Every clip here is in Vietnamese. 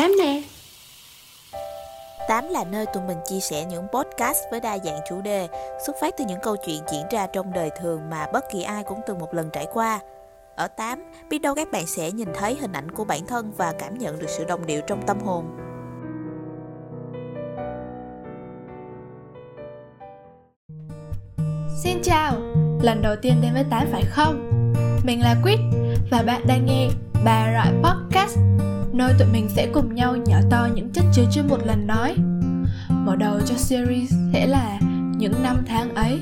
Tám nè Tám là nơi tụi mình chia sẻ những podcast với đa dạng chủ đề, xuất phát từ những câu chuyện diễn ra trong đời thường mà bất kỳ ai cũng từng một lần trải qua. Ở Tám, biết đâu các bạn sẽ nhìn thấy hình ảnh của bản thân và cảm nhận được sự đồng điệu trong tâm hồn. Xin chào, lần đầu tiên đến với Tám phải không? Mình là Quýt và bạn đang nghe Bà Rọi Podcast Nơi tụi mình sẽ cùng nhau nhỏ to những chất chứa chưa một lần nói. Mở đầu cho series sẽ là những năm tháng ấy.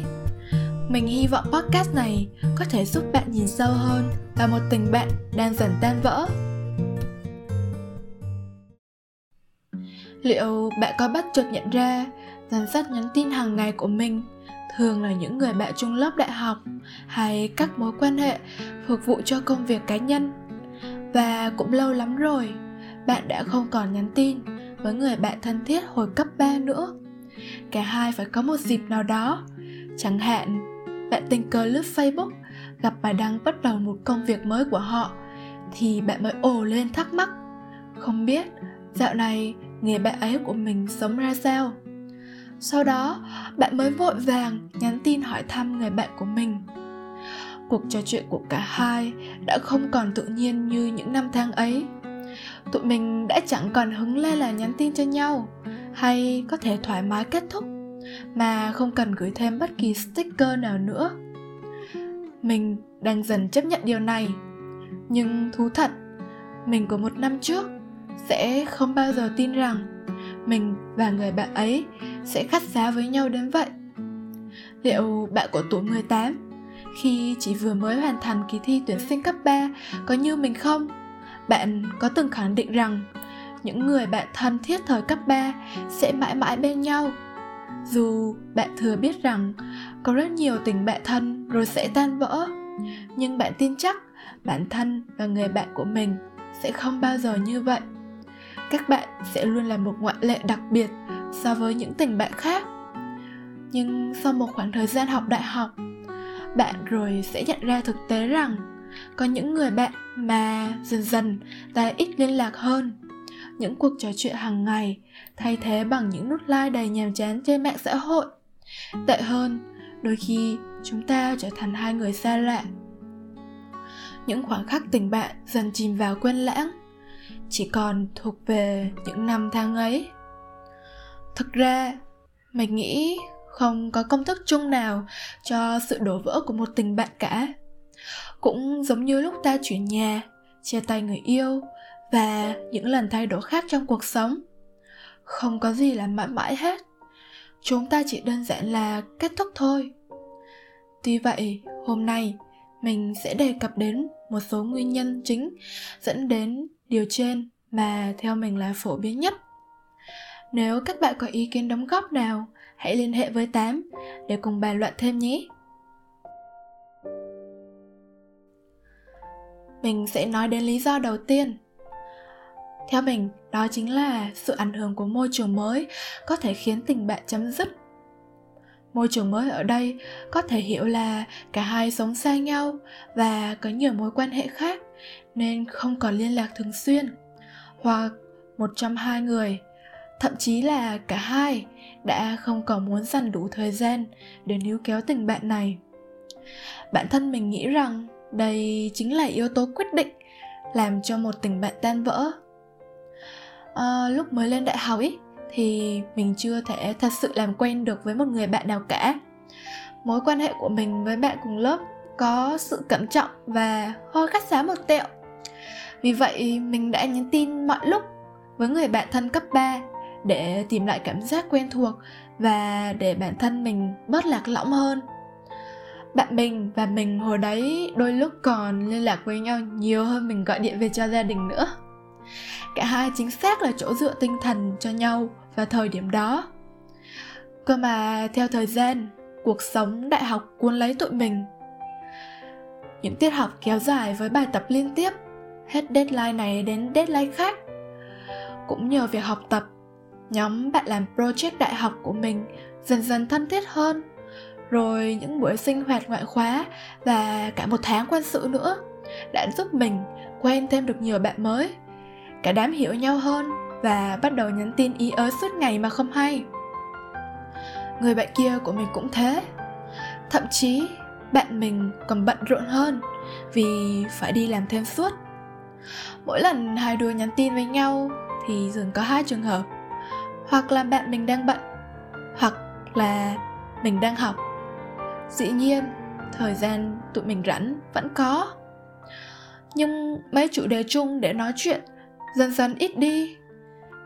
Mình hy vọng podcast này có thể giúp bạn nhìn sâu hơn vào một tình bạn đang dần tan vỡ. Liệu bạn có bắt chợt nhận ra danh sách nhắn tin hàng ngày của mình thường là những người bạn chung lớp đại học hay các mối quan hệ phục vụ cho công việc cá nhân? Và cũng lâu lắm rồi, bạn đã không còn nhắn tin với người bạn thân thiết hồi cấp 3 nữa. Cả hai phải có một dịp nào đó. Chẳng hạn, bạn tình cờ lướt facebook, gặp bài đăng bắt đầu một công việc mới của họ, thì bạn mới ồ lên thắc mắc. Không biết dạo này người bạn ấy của mình sống ra sao. Sau đó, bạn mới vội vàng nhắn tin hỏi thăm người bạn của mình cuộc trò chuyện của cả hai đã không còn tự nhiên như những năm tháng ấy tụi mình đã chẳng còn hứng lên là nhắn tin cho nhau, hay có thể thoải mái kết thúc, mà không cần gửi thêm bất kỳ sticker nào nữa mình đang dần chấp nhận điều này, nhưng thú thật, mình của một năm trước sẽ không bao giờ tin rằng mình và người bạn ấy sẽ khắt giá với nhau đến vậy. Liệu bạn của tuổi 18 khi chỉ vừa mới hoàn thành kỳ thi tuyển sinh cấp 3 có như mình không? Bạn có từng khẳng định rằng những người bạn thân thiết thời cấp 3 sẽ mãi mãi bên nhau? Dù bạn thừa biết rằng có rất nhiều tình bạn thân rồi sẽ tan vỡ, nhưng bạn tin chắc bản thân và người bạn của mình sẽ không bao giờ như vậy. Các bạn sẽ luôn là một ngoại lệ đặc biệt so với những tình bạn khác. Nhưng sau một khoảng thời gian học đại học bạn rồi sẽ nhận ra thực tế rằng có những người bạn mà dần dần ta ít liên lạc hơn. Những cuộc trò chuyện hàng ngày thay thế bằng những nút like đầy nhàm chán trên mạng xã hội. Tệ hơn, đôi khi chúng ta trở thành hai người xa lạ. Những khoảnh khắc tình bạn dần chìm vào quên lãng, chỉ còn thuộc về những năm tháng ấy. Thực ra, mình nghĩ không có công thức chung nào cho sự đổ vỡ của một tình bạn cả. Cũng giống như lúc ta chuyển nhà, chia tay người yêu và những lần thay đổi khác trong cuộc sống. Không có gì là mãi mãi hết. Chúng ta chỉ đơn giản là kết thúc thôi. Tuy vậy, hôm nay, mình sẽ đề cập đến một số nguyên nhân chính dẫn đến điều trên mà theo mình là phổ biến nhất. Nếu các bạn có ý kiến đóng góp nào hãy liên hệ với tám để cùng bàn luận thêm nhé. Mình sẽ nói đến lý do đầu tiên. Theo mình, đó chính là sự ảnh hưởng của môi trường mới có thể khiến tình bạn chấm dứt. Môi trường mới ở đây có thể hiểu là cả hai sống xa nhau và có nhiều mối quan hệ khác nên không còn liên lạc thường xuyên, hoặc một trong hai người thậm chí là cả hai đã không còn muốn dành đủ thời gian để níu kéo tình bạn này. Bản thân mình nghĩ rằng đây chính là yếu tố quyết định làm cho một tình bạn tan vỡ. À, lúc mới lên đại học ý thì mình chưa thể thật sự làm quen được với một người bạn nào cả. Mối quan hệ của mình với bạn cùng lớp có sự cẩn trọng và hơi khách sáo một tẹo. Vì vậy mình đã nhắn tin mọi lúc với người bạn thân cấp 3 để tìm lại cảm giác quen thuộc và để bản thân mình bớt lạc lõng hơn. Bạn mình và mình hồi đấy đôi lúc còn liên lạc với nhau nhiều hơn mình gọi điện về cho gia đình nữa. Cả hai chính xác là chỗ dựa tinh thần cho nhau vào thời điểm đó. Cơ mà theo thời gian, cuộc sống đại học cuốn lấy tụi mình. Những tiết học kéo dài với bài tập liên tiếp, hết deadline này đến deadline khác. Cũng nhờ việc học tập nhóm bạn làm project đại học của mình dần dần thân thiết hơn. Rồi những buổi sinh hoạt ngoại khóa và cả một tháng quân sự nữa đã giúp mình quen thêm được nhiều bạn mới. Cả đám hiểu nhau hơn và bắt đầu nhắn tin ý ới suốt ngày mà không hay. Người bạn kia của mình cũng thế. Thậm chí bạn mình còn bận rộn hơn vì phải đi làm thêm suốt. Mỗi lần hai đứa nhắn tin với nhau thì thường có hai trường hợp hoặc là bạn mình đang bận. Hoặc là mình đang học. Dĩ nhiên thời gian tụi mình rảnh vẫn có. Nhưng mấy chủ đề chung để nói chuyện dần dần ít đi.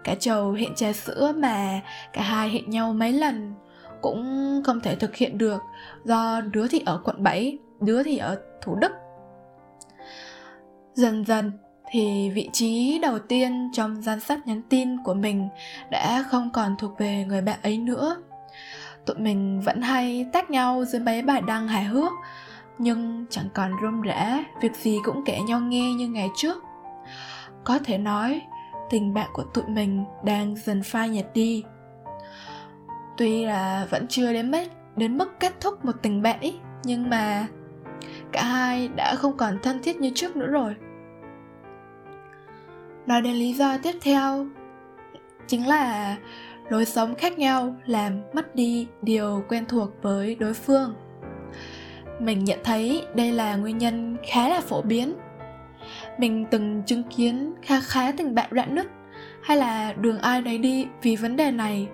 Cả chầu hẹn trà sữa mà cả hai hẹn nhau mấy lần cũng không thể thực hiện được do đứa thì ở quận 7, đứa thì ở Thủ Đức. Dần dần thì vị trí đầu tiên trong danh sách nhắn tin của mình đã không còn thuộc về người bạn ấy nữa. Tụi mình vẫn hay tách nhau dưới mấy bài đăng hài hước, nhưng chẳng còn rôm rã, việc gì cũng kể nhau nghe như ngày trước. Có thể nói, tình bạn của tụi mình đang dần phai nhạt đi tuy là vẫn chưa đến mức đến mức kết thúc một tình bạn ý nhưng mà cả hai đã không còn thân thiết như trước nữa rồi nói đến lý do tiếp theo chính là lối sống khác nhau làm mất đi điều quen thuộc với đối phương. Mình nhận thấy đây là nguyên nhân khá là phổ biến. Mình từng chứng kiến khá khá tình bạn rạn nứt hay là đường ai nấy đi vì vấn đề này.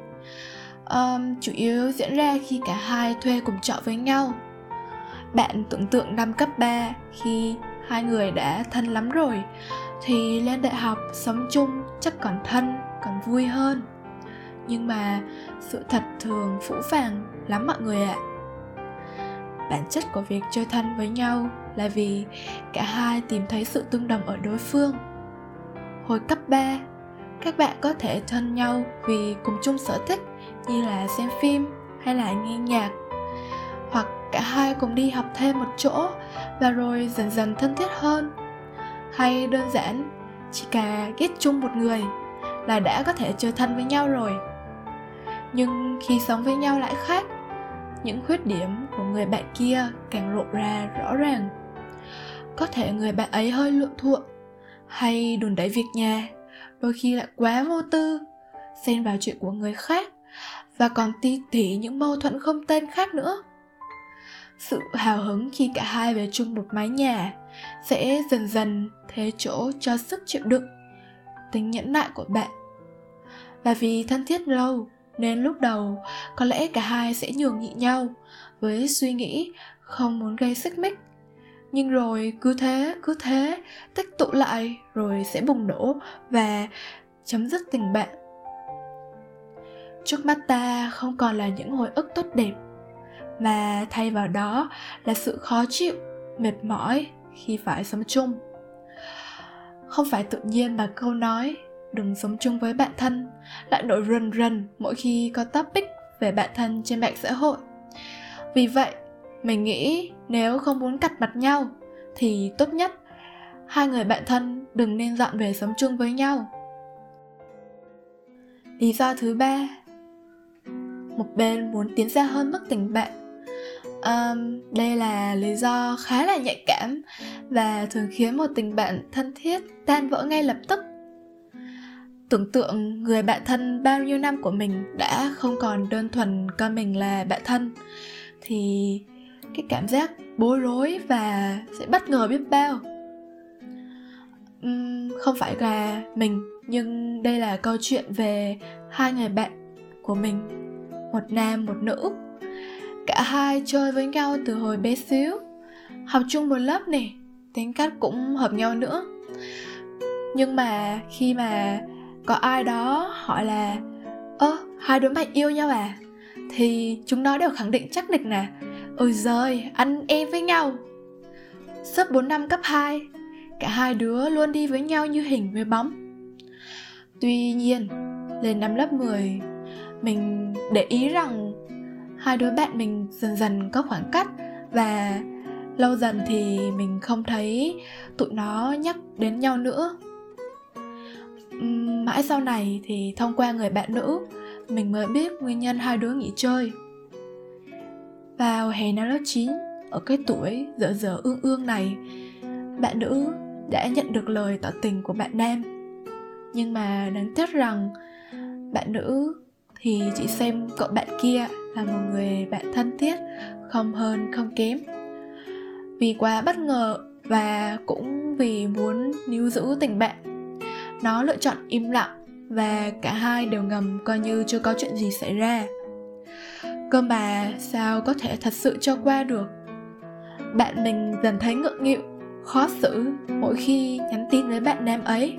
Um, chủ yếu diễn ra khi cả hai thuê cùng trọ với nhau. Bạn tưởng tượng năm cấp 3 khi hai người đã thân lắm rồi thì lên đại học sống chung chắc còn thân, còn vui hơn. Nhưng mà sự thật thường phũ phàng lắm mọi người ạ. Bản chất của việc chơi thân với nhau là vì cả hai tìm thấy sự tương đồng ở đối phương. Hồi cấp 3 các bạn có thể thân nhau vì cùng chung sở thích như là xem phim hay là nghe nhạc. Hoặc cả hai cùng đi học thêm một chỗ và rồi dần dần thân thiết hơn hay đơn giản, chỉ cả ghét chung một người là đã có thể chơi thân với nhau rồi. Nhưng khi sống với nhau lại khác, những khuyết điểm của người bạn kia càng lộ ra rõ ràng. Có thể người bạn ấy hơi lượng thuộm hay đùn đẩy việc nhà, đôi khi lại quá vô tư, xen vào chuyện của người khác và còn ti tỉ những mâu thuẫn không tên khác nữa sự hào hứng khi cả hai về chung một mái nhà sẽ dần dần thế chỗ cho sức chịu đựng tính nhẫn nại của bạn. Và vì thân thiết lâu nên lúc đầu có lẽ cả hai sẽ nhường nhịn nhau với suy nghĩ không muốn gây xích mích. Nhưng rồi cứ thế cứ thế, tích tụ lại rồi sẽ bùng nổ và chấm dứt tình bạn. Trước mắt ta không còn là những hồi ức tốt đẹp mà thay vào đó là sự khó chịu, mệt mỏi khi phải sống chung. Không phải tự nhiên mà câu nói, đừng sống chung với bạn thân lại nổi rần rần mỗi khi có topic về bạn thân trên mạng xã hội. Vì vậy, mình nghĩ nếu không muốn cặt mặt nhau thì tốt nhất hai người bạn thân đừng nên dọn về sống chung với nhau. Lý do thứ ba, một bên muốn tiến xa hơn mức tình bạn um, đây là lý do khá là nhạy cảm và thường khiến một tình bạn thân thiết tan vỡ ngay lập tức. Tưởng tượng người bạn thân bao nhiêu năm của mình đã không còn đơn thuần coi mình là bạn thân thì cái cảm giác bối rối và sẽ bất ngờ biết bao. Uhm, không phải là mình nhưng đây là câu chuyện về hai người bạn của mình một nam một nữ cả hai chơi với nhau từ hồi bé xíu. Học chung một lớp nè, tính cách cũng hợp nhau nữa. Nhưng mà khi mà có ai đó hỏi là, ơ, hai đứa mày yêu nhau à? thì chúng nó đều khẳng định chắc nịch nè, ôi giời, anh em với nhau. Suốt 4 năm cấp 2 cả hai đứa luôn đi với nhau như hình với bóng. Tuy nhiên, lên năm lớp 10 mình để ý rằng hai đứa bạn mình dần dần có khoảng cách và lâu dần thì mình không thấy tụi nó nhắc đến nhau nữa. Mãi sau này thì thông qua người bạn nữ, mình mới biết nguyên nhân hai đứa nghỉ chơi. Vào hè năm lớp 9 ở cái tuổi dở dở ương ương này, bạn nữ đã nhận được lời tỏ tình của bạn nam. Nhưng mà đáng tiếc rằng bạn nữ thì chị xem cậu bạn kia là một người bạn thân thiết, không hơn, không kém. Vì quá bất ngờ và cũng vì muốn níu giữ tình bạn, nó lựa chọn im lặng và cả hai đều ngầm coi như chưa có chuyện gì xảy ra. Cơ mà sao có thể thật sự cho qua được? Bạn mình dần thấy ngượng nghịu, khó xử mỗi khi nhắn tin với bạn nam ấy.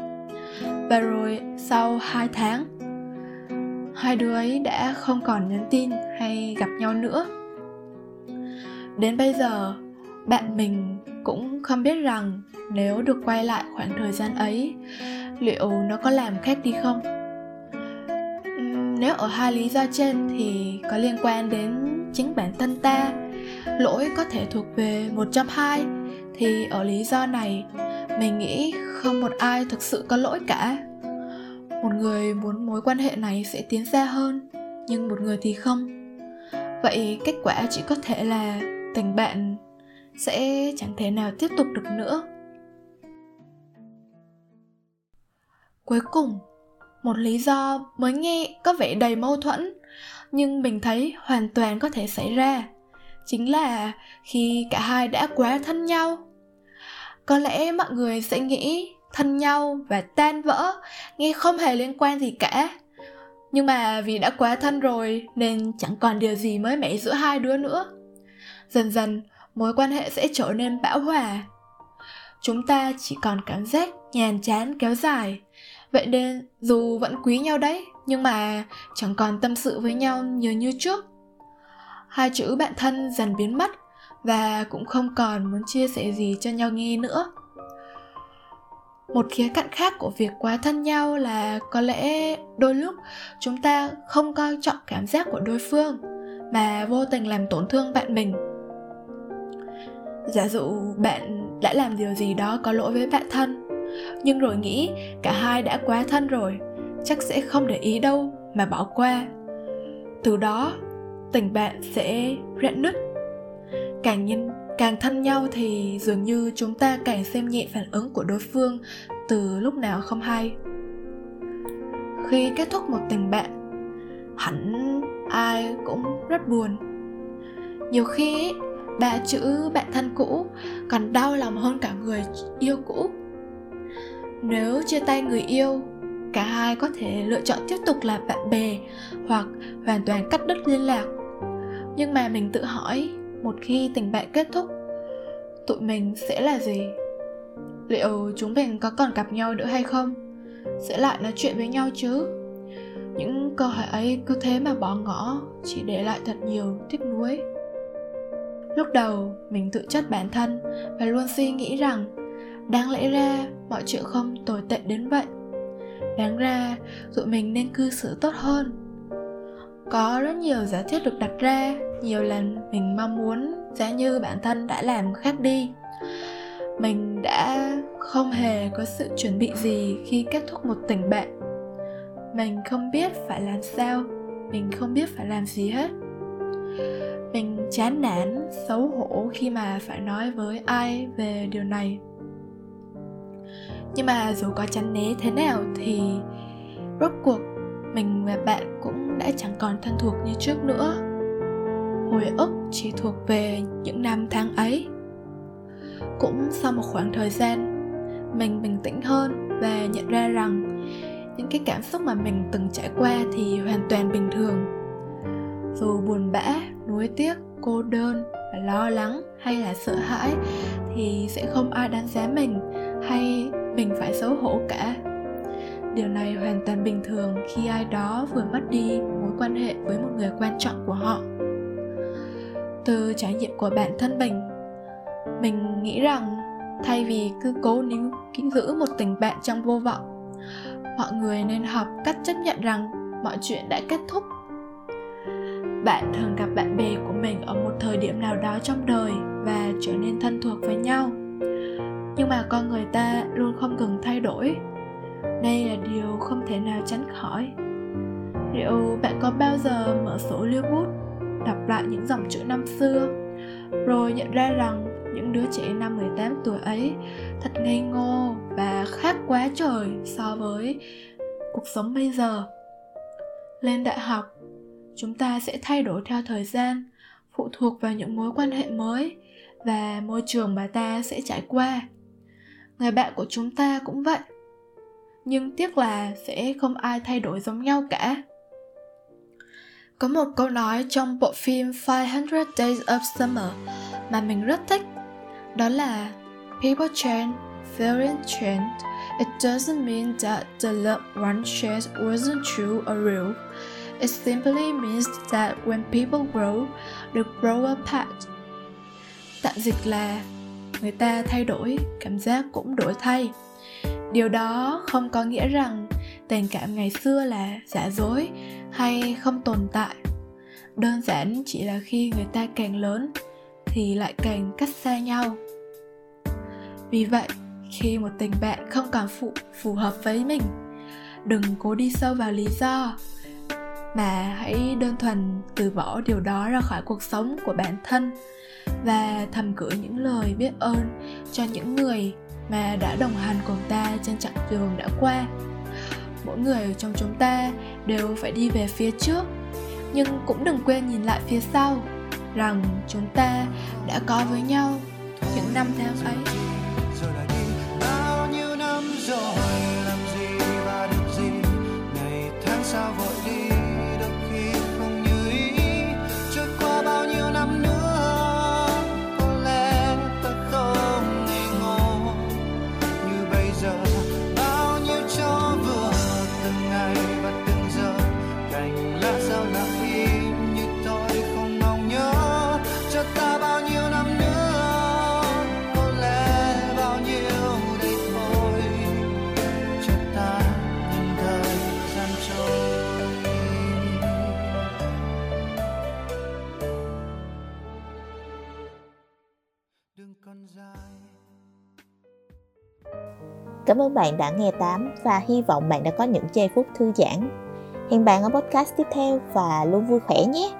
Và rồi sau hai tháng hai đứa ấy đã không còn nhắn tin hay gặp nhau nữa. Đến bây giờ, bạn mình cũng không biết rằng nếu được quay lại khoảng thời gian ấy, liệu nó có làm khác đi không? Nếu ở hai lý do trên thì có liên quan đến chính bản thân ta. Lỗi có thể thuộc về một trong hai, thì ở lý do này, mình nghĩ không một ai thực sự có lỗi cả một người muốn mối quan hệ này sẽ tiến xa hơn, nhưng một người thì không. Vậy kết quả chỉ có thể là tình bạn sẽ chẳng thể nào tiếp tục được nữa. Cuối cùng, một lý do mới nghe có vẻ đầy mâu thuẫn, nhưng mình thấy hoàn toàn có thể xảy ra, chính là khi cả hai đã quá thân nhau. Có lẽ mọi người sẽ nghĩ thân nhau và tan vỡ, nghe không hề liên quan gì cả. Nhưng mà vì đã quá thân rồi, nên chẳng còn điều gì mới mẻ giữa hai đứa nữa. Dần dần, mối quan hệ sẽ trở nên bão hòa. Chúng ta chỉ còn cảm giác nhàn chán kéo dài. Vậy nên, dù vẫn quý nhau đấy, nhưng mà chẳng còn tâm sự với nhau nhiều như trước. Hai chữ bạn thân dần biến mất và cũng không còn muốn chia sẻ gì cho nhau nghe nữa một khía cạnh khác của việc quá thân nhau là có lẽ đôi lúc chúng ta không coi trọng cảm giác của đối phương mà vô tình làm tổn thương bạn mình. Giả dụ bạn đã làm điều gì đó có lỗi với bạn thân, nhưng rồi nghĩ cả hai đã quá thân rồi, chắc sẽ không để ý đâu mà bỏ qua. Từ đó, tình bạn sẽ rạn nứt. Càng nhìn càng thân nhau thì dường như chúng ta càng xem nhẹ phản ứng của đối phương từ lúc nào không hay. Khi kết thúc một tình bạn, hẳn ai cũng rất buồn. Nhiều khi ba chữ bạn thân cũ còn đau lòng hơn cả người yêu cũ. Nếu chia tay người yêu, cả hai có thể lựa chọn tiếp tục là bạn bè hoặc hoàn toàn cắt đứt liên lạc. Nhưng mà mình tự hỏi một khi tình bạn kết thúc, tụi mình sẽ là gì? Liệu chúng mình có còn gặp nhau nữa hay không? Sẽ lại nói chuyện với nhau chứ? Những câu hỏi ấy cứ thế mà bỏ ngỏ, chỉ để lại thật nhiều tiếc nuối. Lúc đầu, mình tự trách bản thân và luôn suy nghĩ rằng, đáng lẽ ra mọi chuyện không tồi tệ đến vậy. Đáng ra, tụi mình nên cư xử tốt hơn có rất nhiều giả thiết được đặt ra, nhiều lần mình mong muốn giá như bản thân đã làm khác đi. Mình đã không hề có sự chuẩn bị gì khi kết thúc một tình bạn. Mình không biết phải làm sao, mình không biết phải làm gì hết. Mình chán nản, xấu hổ khi mà phải nói với ai về điều này. Nhưng mà dù có chán né thế nào thì rốt cuộc mình và bạn cũng đã chẳng còn thân thuộc như trước nữa. Hồi ức chỉ thuộc về những năm tháng ấy. Cũng sau một khoảng thời gian, mình bình tĩnh hơn và nhận ra rằng những cái cảm xúc mà mình từng trải qua thì hoàn toàn bình thường. Dù buồn bã, nuối tiếc, cô đơn và lo lắng hay là sợ hãi thì sẽ không ai đánh giá mình hay mình phải xấu hổ cả điều này hoàn toàn bình thường khi ai đó vừa mất đi mối quan hệ với một người quan trọng của họ. Từ trải nghiệm của bản thân mình mình nghĩ rằng thay vì cứ cố níu kín giữ một tình bạn trong vô vọng, mọi người nên học cách chấp nhận rằng mọi chuyện đã kết thúc. Bạn thường gặp bạn bè của mình ở một thời điểm nào đó trong đời và trở nên thân thuộc với nhau, nhưng mà con người ta luôn không ngừng thay đổi đây là điều không thể nào tránh khỏi liệu bạn có bao giờ mở sổ lưu bút đọc lại những dòng chữ năm xưa rồi nhận ra rằng những đứa trẻ năm 18 tuổi ấy thật ngây ngô và khác quá trời so với cuộc sống bây giờ. Lên đại học, chúng ta sẽ thay đổi theo thời gian, phụ thuộc vào những mối quan hệ mới và môi trường mà ta sẽ trải qua. Người bạn của chúng ta cũng vậy. Nhưng tiếc là sẽ không ai thay đổi giống nhau cả. Có một câu nói trong bộ phim 500 Days of Summer mà mình rất thích đó là People change, feelings change. It doesn't mean that the love one shared wasn't true or real. It simply means that when people grow, they grow apart. Tạm dịch là người ta thay đổi, cảm giác cũng đổi thay. Điều đó không có nghĩa rằng tình cảm ngày xưa là giả dối hay không tồn tại. Đơn giản chỉ là khi người ta càng lớn thì lại càng cách xa nhau vì vậy, khi một tình bạn không còn phụ, phù hợp với mình, đừng cố đi sâu vào lý do, mà hãy đơn thuần từ bỏ điều đó ra khỏi cuộc sống của bản thân và thầm gửi những lời biết ơn cho những người mà đã đồng hành cùng ta trên chặng đường đã qua. Mỗi người trong chúng ta đều phải đi về phía trước, nhưng cũng đừng quên nhìn lại phía sau, rằng chúng ta đã có với nhau những năm tháng ấy. Bao nhiêu năm rồi, làm gì và được gì, ngày tháng sao vội Cảm ơn bạn đã nghe tám và hy vọng bạn đã có những giây phút thư giãn. Hẹn bạn ở podcast tiếp theo và luôn vui khỏe nhé.